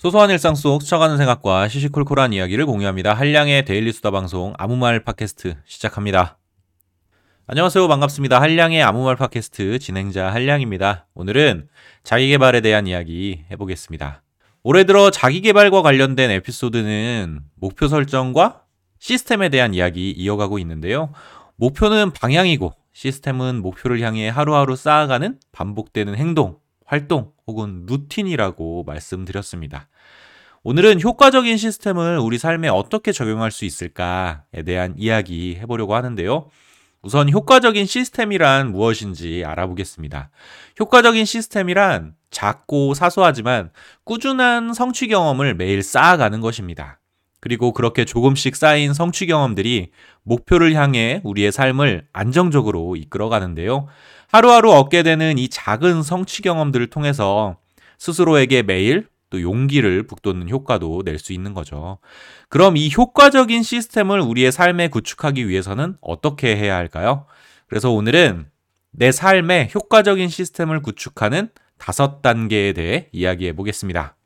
소소한 일상 속 스쳐가는 생각과 시시콜콜한 이야기를 공유합니다. 한량의 daily 수다 방송 아무 말 팟캐스트 시작합니다. 안녕하세요. 반갑습니다. 한량의 아무 말 팟캐스트 진행자 한량입니다. 오늘은 자기개발에 대한 이야기 해보겠습니다. 올해 들어 자기개발과 관련된 에피소드는 목표 설정과 시스템에 대한 이야기 이어가고 있는데요. 목표는 방향이고 시스템은 목표를 향해 하루하루 쌓아가는 반복되는 행동, 활동 혹은 루틴이라고 말씀드렸습니다. 오늘은 효과적인 시스템을 우리 삶에 어떻게 적용할 수 있을까에 대한 이야기 해보려고 하는데요. 우선 효과적인 시스템이란 무엇인지 알아보겠습니다. 효과적인 시스템이란 작고 사소하지만 꾸준한 성취 경험을 매일 쌓아가는 것입니다. 그리고 그렇게 조금씩 쌓인 성취 경험들이 목표를 향해 우리의 삶을 안정적으로 이끌어 가는데요. 하루하루 얻게 되는 이 작은 성취 경험들을 통해서 스스로에게 매일 또 용기를 북돋는 효과도 낼 수 있는 거죠. 그럼 이 효과적인 시스템을 우리의 삶에 구축하기 위해서는 어떻게 해야 할까요? 그래서 오늘은 내 삶에 효과적인 시스템을 구축하는 다섯 단계에 대해 이야기해 보겠습니다.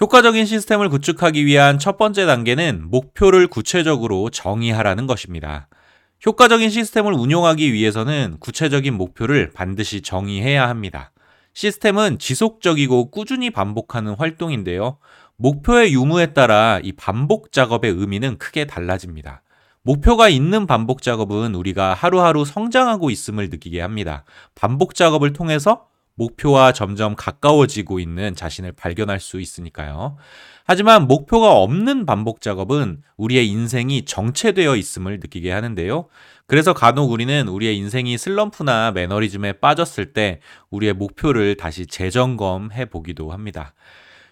효과적인 시스템을 구축하기 위한 첫 번째 단계는 목표를 구체적으로 정의하라는 것입니다. 효과적인 시스템을 운용하기 위해서는 구체적인 목표를 반드시 정의해야 합니다. 시스템은 지속적이고 꾸준히 반복하는 활동인데요. 목표의 유무에 따라 이 반복 작업의 의미는 크게 달라집니다. 목표가 있는 반복 작업은 우리가 하루하루 성장하고 있음을 느끼게 합니다. 반복 작업을 통해서 목표와 점점 가까워지고 있는 자신을 발견할 수 있으니까요. 하지만 목표가 없는 반복 작업은 우리의 인생이 정체되어 있음을 느끼게 하는데요. 그래서 간혹 우리는 우리의 인생이 슬럼프나 매너리즘에 빠졌을 때 우리의 목표를 다시 재점검해 보기도 합니다.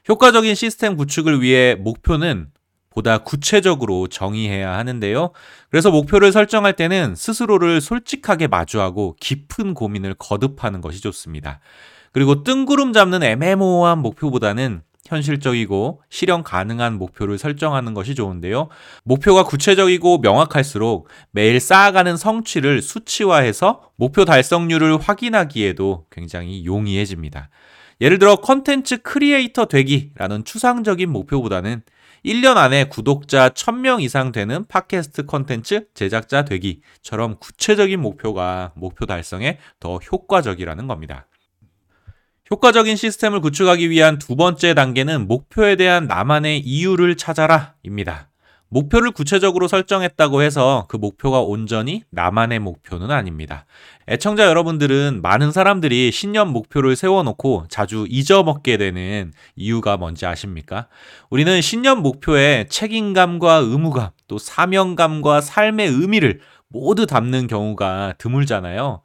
효과적인 시스템 구축을 위해 목표는 보다 구체적으로 정의해야 하는데요. 그래서 목표를 설정할 때는 스스로를 솔직하게 마주하고 깊은 고민을 거듭하는 것이 좋습니다. 그리고 뜬구름 잡는 애매모호한 목표보다는 현실적이고 실현 가능한 목표를 설정하는 것이 좋은데요. 목표가 구체적이고 명확할수록 매일 쌓아가는 성취를 수치화해서 목표 달성률을 확인하기에도 굉장히 용이해집니다. 예를 들어 컨텐츠 크리에이터 되기라는 추상적인 목표보다는 1년 안에 구독자 1000명 이상 되는 팟캐스트 컨텐츠 제작자 되기처럼 구체적인 목표가 목표 달성에 더 효과적이라는 겁니다. 효과적인 시스템을 구축하기 위한 두 번째 단계는 목표에 대한 나만의 이유를 찾아라 입니다. 목표를 구체적으로 설정했다고 해서 그 목표가 온전히 나만의 목표는 아닙니다. 애청자 여러분들은 많은 사람들이 신년 목표를 세워놓고 자주 잊어먹게 되는 이유가 뭔지 아십니까? 우리는 신년 목표에 책임감과 의무감, 또 사명감과 삶의 의미를 모두 담는 경우가 드물잖아요.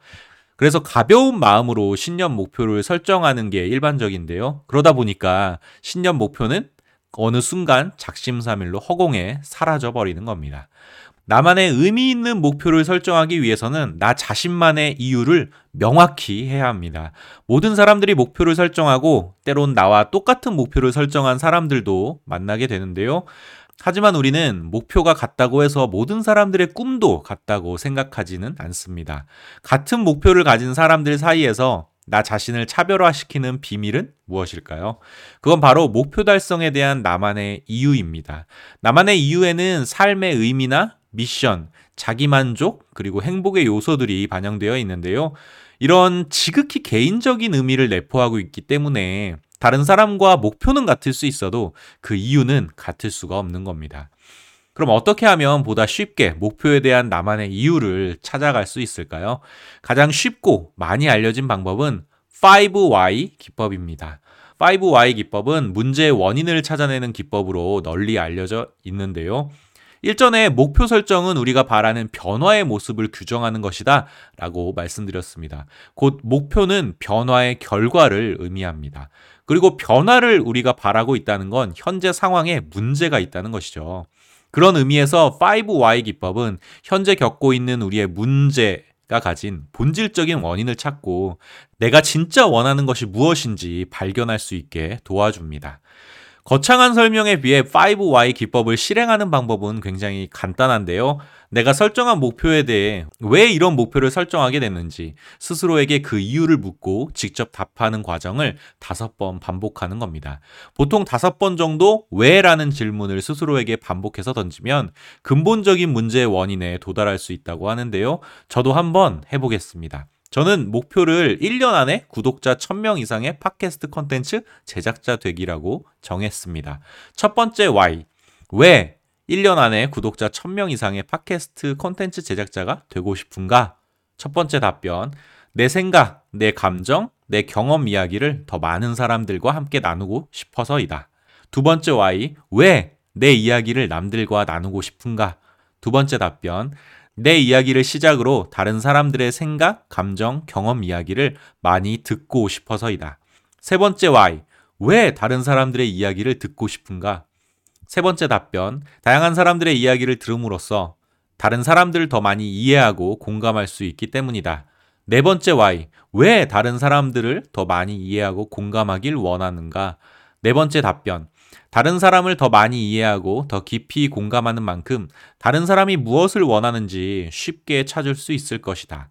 그래서 가벼운 마음으로 신년 목표를 설정하는 게 일반적인데요. 그러다 보니까 신년 목표는 어느 순간 작심삼일로 허공에 사라져 버리는 겁니다. 나만의 의미 있는 목표를 설정하기 위해서는 나 자신만의 이유를 명확히 해야 합니다. 모든 사람들이 목표를 설정하고 때론 나와 똑같은 목표를 설정한 사람들도 만나게 되는데요. 하지만 우리는 목표가 같다고 해서 모든 사람들의 꿈도 같다고 생각하지는 않습니다. 같은 목표를 가진 사람들 사이에서 나 자신을 차별화시키는 비밀은 무엇일까요? 그건 바로 목표 달성에 대한 나만의 이유입니다. 나만의 이유에는 삶의 의미나 미션, 자기만족, 그리고 행복의 요소들이 반영되어 있는데요. 이런 지극히 개인적인 의미를 내포하고 있기 때문에 다른 사람과 목표는 같을 수 있어도 그 이유는 같을 수가 없는 겁니다. 그럼 어떻게 하면 보다 쉽게 목표에 대한 나만의 이유를 찾아갈 수 있을까요? 가장 쉽고 많이 알려진 방법은 5Y 기법입니다. 5Y 기법은 문제의 원인을 찾아내는 기법으로 널리 알려져 있는데요. 일전에 목표 설정은 우리가 바라는 변화의 모습을 규정하는 것이다 라고 말씀드렸습니다. 곧 목표는 변화의 결과를 의미합니다. 그리고 변화를 우리가 바라고 있다는 건 현재 상황에 문제가 있다는 것이죠. 그런 의미에서 5Y 기법은 현재 겪고 있는 우리의 문제, 가 가진 본질적인 원인을 찾고 내가 진짜 원하는 것이 무엇인지 발견할 수 있게 도와줍니다. 거창한 설명에 비해 5Y 기법을 실행하는 방법은 굉장히 간단한데요. 내가 설정한 목표에 대해 왜 이런 목표를 설정하게 됐는지 스스로에게 그 이유를 묻고 직접 답하는 과정을 다섯 번 반복하는 겁니다. 보통 다섯 번 정도 왜라는 질문을 스스로에게 반복해서 던지면 근본적인 문제의 원인에 도달할 수 있다고 하는데요. 저도 한번 해보겠습니다. 저는 목표를 1년 안에 구독자 1000명 이상의 팟캐스트 컨텐츠 제작자 되기라고 정했습니다. 첫 번째 Y. 왜 1년 안에 구독자 1000명 이상의 팟캐스트 컨텐츠 제작자가 되고 싶은가? 첫 번째 답변. 내 생각, 내 감정, 내 경험 이야기를 더 많은 사람들과 함께 나누고 싶어서이다. 두 번째 Y. 왜 내 이야기를 남들과 나누고 싶은가? 두 번째 답변. 내 이야기를 시작으로 다른 사람들의 생각, 감정, 경험 이야기를 많이 듣고 싶어서이다. 세 번째 why. 왜 다른 사람들의 이야기를 듣고 싶은가? 세 번째 답변. 다양한 사람들의 이야기를 들음으로써 다른 사람들을 더 많이 이해하고 공감할 수 있기 때문이다. 네 번째 why. 왜 다른 사람들을 더 많이 이해하고 공감하길 원하는가? 네 번째 답변. 다른 사람을 더 많이 이해하고 더 깊이 공감하는 만큼 다른 사람이 무엇을 원하는지 쉽게 찾을 수 있을 것이다.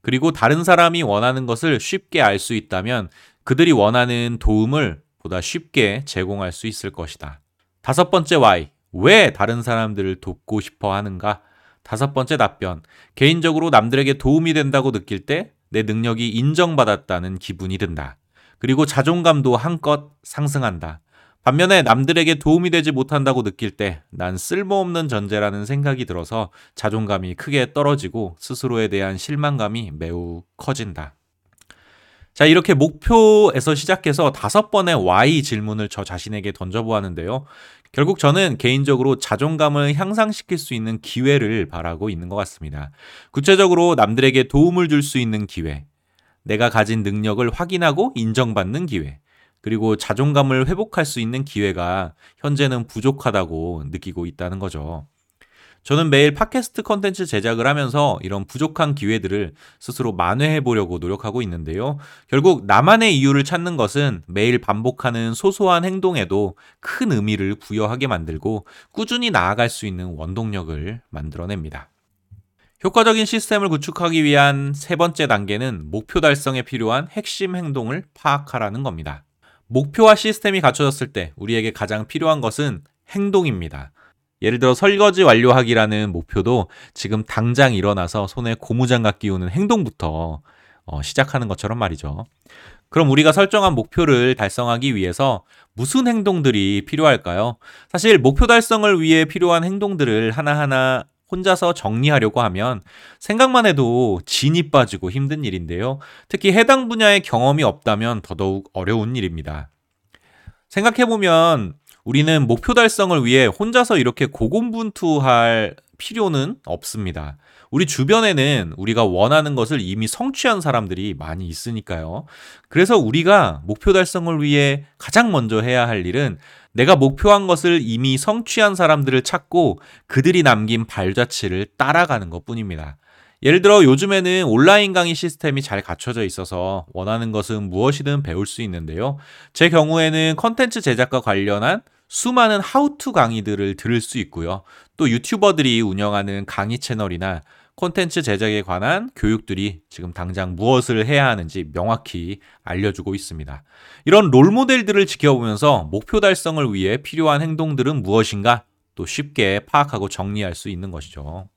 그리고 다른 사람이 원하는 것을 쉽게 알 수 있다면 그들이 원하는 도움을 보다 쉽게 제공할 수 있을 것이다. 다섯 번째 why. 왜 다른 사람들을 돕고 싶어 하는가? 다섯 번째 답변. 개인적으로 남들에게 도움이 된다고 느낄 때 내 능력이 인정받았다는 기분이 든다. 그리고 자존감도 한껏 상승한다. 반면에 남들에게 도움이 되지 못한다고 느낄 때 난 쓸모없는 전제라는 생각이 들어서 자존감이 크게 떨어지고 스스로에 대한 실망감이 매우 커진다. 자, 이렇게 목표에서 시작해서 다섯 번의 why 질문을 저 자신에게 던져보았는데요. 결국 저는 개인적으로 자존감을 향상시킬 수 있는 기회를 바라고 있는 것 같습니다. 구체적으로 남들에게 도움을 줄 수 있는 기회, 내가 가진 능력을 확인하고 인정받는 기회, 그리고 자존감을 회복할 수 있는 기회가 현재는 부족하다고 느끼고 있다는 거죠. 저는 매일 팟캐스트 컨텐츠 제작을 하면서 이런 부족한 기회들을 스스로 만회해 보려고 노력하고 있는데요. 결국 나만의 이유를 찾는 것은 매일 반복하는 소소한 행동에도 큰 의미를 부여하게 만들고 꾸준히 나아갈 수 있는 원동력을 만들어냅니다. 효과적인 시스템을 구축하기 위한 세 번째 단계는 목표 달성에 필요한 핵심 행동을 파악하라는 겁니다. 목표와 시스템이 갖춰졌을 때 우리에게 가장 필요한 것은 행동입니다. 예를 들어 설거지 완료하기라는 목표도 지금 당장 일어나서 손에 고무장갑 끼우는 행동부터 어, 시작하는 것처럼 말이죠. 그럼 우리가 설정한 목표를 달성하기 위해서 무슨 행동들이 필요할까요? 사실 목표 달성을 위해 필요한 행동들을 하나하나 혼자서 정리하려고 하면 생각만 해도 진이 빠지고 힘든 일인데요. 특히 해당 분야의 경험이 없다면 더더욱 어려운 일입니다. 생각해보면 우리는 목표 달성을 위해 혼자서 이렇게 고군분투할 필요는 없습니다. 우리 주변에는 우리가 원하는 것을 이미 성취한 사람들이 많이 있으니까요. 그래서 우리가 목표 달성을 위해 가장 먼저 해야 할 일은 내가 목표한 것을 이미 성취한 사람들을 찾고 그들이 남긴 발자취를 따라가는 것 뿐입니다. 예를 들어 요즘에는 온라인 강의 시스템이 잘 갖춰져 있어서 원하는 것은 무엇이든 배울 수 있는데요. 제 경우에는 컨텐츠 제작과 관련한 수많은 하우투 강의들을 들을 수 있고요. 또 유튜버들이 운영하는 강의 채널이나 콘텐츠 제작에 관한 교육들이 지금 당장 무엇을 해야 하는지 명확히 알려주고 있습니다. 이런 롤모델들을 지켜보면서 목표 달성을 위해 필요한 행동들은 무엇인가 또 쉽게 파악하고 정리할 수 있는 것이죠.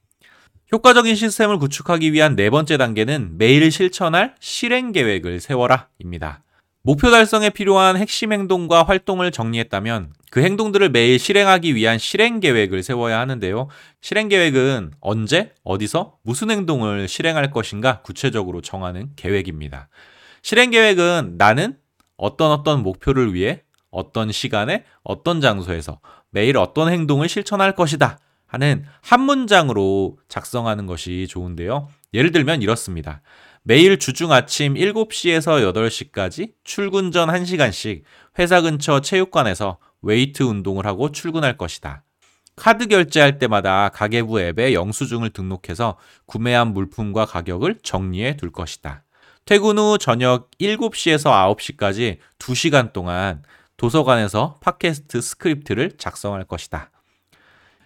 효과적인 시스템을 구축하기 위한 네 번째 단계는 매일 실천할 실행 계획을 세워라 입니다. 목표 달성에 필요한 핵심 행동과 활동을 정리했다면 그 행동들을 매일 실행하기 위한 실행 계획을 세워야 하는데요. 실행 계획은 언제, 어디서, 무슨 행동을 실행할 것인가 구체적으로 정하는 계획입니다. 실행 계획은 나는 어떤 어떤 목표를 위해 어떤 시간에 어떤 장소에서 매일 어떤 행동을 실천할 것이다 하는 한 문장으로 작성하는 것이 좋은데요. 예를 들면 이렇습니다. 매일 주중 아침 7시에서 8시까지 출근 전 1시간씩 회사 근처 체육관에서 웨이트 운동을 하고 출근할 것이다. 카드 결제할 때마다 가계부 앱에 영수증을 등록해서 구매한 물품과 가격을 정리해 둘 것이다. 퇴근 후 저녁 7시에서 9시까지 2시간 동안 도서관에서 팟캐스트 스크립트를 작성할 것이다.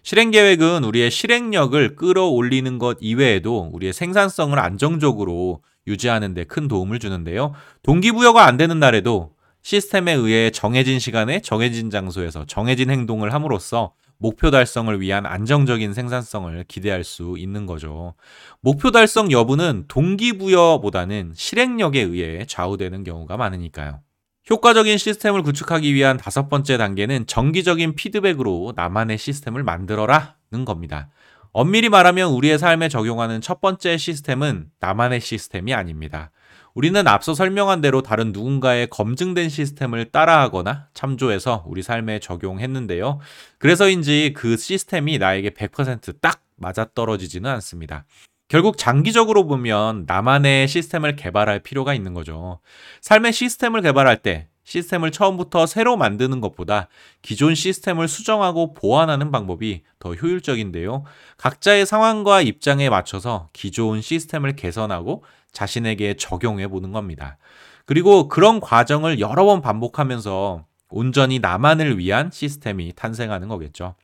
실행 계획은 우리의 실행력을 끌어올리는 것 이외에도 우리의 생산성을 안정적으로 유지하는 데 큰 도움을 주는데요. 동기부여가 안 되는 날에도 시스템에 의해 정해진 시간에 정해진 장소에서 정해진 행동을 함으로써 목표 달성을 위한 안정적인 생산성을 기대할 수 있는 거죠. 목표 달성 여부는 동기부여보다는 실행력에 의해 좌우되는 경우가 많으니까요. 효과적인 시스템을 구축하기 위한 다섯 번째 단계는 정기적인 피드백으로 나만의 시스템을 만들어라는 겁니다. 엄밀히 말하면 우리의 삶에 적용하는 첫 번째 시스템은 나만의 시스템이 아닙니다. 우리는 앞서 설명한 대로 다른 누군가의 검증된 시스템을 따라하거나 참조해서 우리 삶에 적용했는데요. 그래서인지 그 시스템이 나에게 100%딱 맞아떨어지지는 않습니다. 결국 장기적으로 보면 나만의 시스템을 개발할 필요가 있는 거죠. 삶의 시스템을 개발할 때 시스템을 처음부터 새로 만드는 것보다 기존 시스템을 수정하고 보완하는 방법이 더 효율적인데요. 각자의 상황과 입장에 맞춰서 기존 시스템을 개선하고 자신에게 적용해 보는 겁니다. 그리고 그런 과정을 여러 번 반복하면서 온전히 나만을 위한 시스템이 탄생하는 거겠죠.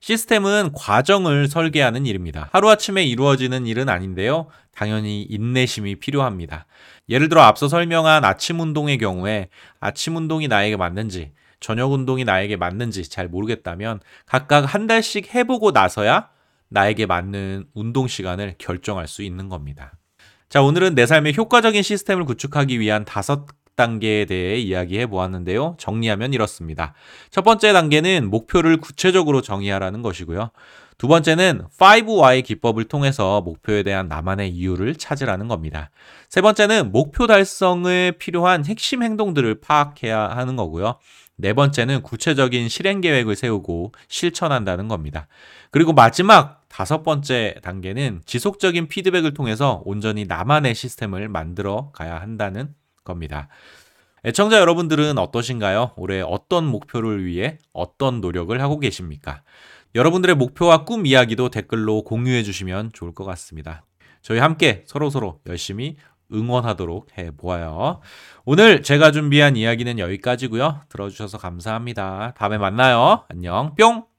시스템은 과정을 설계하는 일입니다. 하루아침에 이루어지는 일은 아닌데요. 당연히 인내심이 필요합니다. 예를 들어 앞서 설명한 아침 운동의 경우에 아침 운동이 나에게 맞는지 저녁 운동이 나에게 맞는지 잘 모르겠다면 각각 한 달씩 해보고 나서야 나에게 맞는 운동 시간을 결정할 수 있는 겁니다. 자, 오늘은 내 삶의 효과적인 시스템을 구축하기 위한 다섯 단계에 대해 이야기해 보았는데요. 정리하면 이렇습니다. 첫 번째 단계는 목표를 구체적으로 정의하라는 것이고요. 두 번째는 5Y 기법을 통해서 목표에 대한 나만의 이유를 찾으라는 겁니다. 세 번째는 목표 달성에 필요한 핵심 행동들을 파악해야 하는 거고요. 네 번째는 구체적인 실행 계획을 세우고 실천한다는 겁니다. 그리고 마지막 다섯 번째 단계는 지속적인 피드백을 통해서 온전히 나만의 시스템을 만들어 가야 한다는 겁니다. 애청자 여러분들은 어떠신가요? 올해 어떤 목표를 위해 어떤 노력을 하고 계십니까? 여러분들의 목표와 꿈 이야기도 댓글로 공유해 주시면 좋을 것 같습니다. 저희 함께 서로서로 열심히 응원하도록 해 보아요. 오늘 제가 준비한 이야기는 여기까지고요. 들어주셔서 감사합니다. 다음에 만나요. 안녕. 뿅!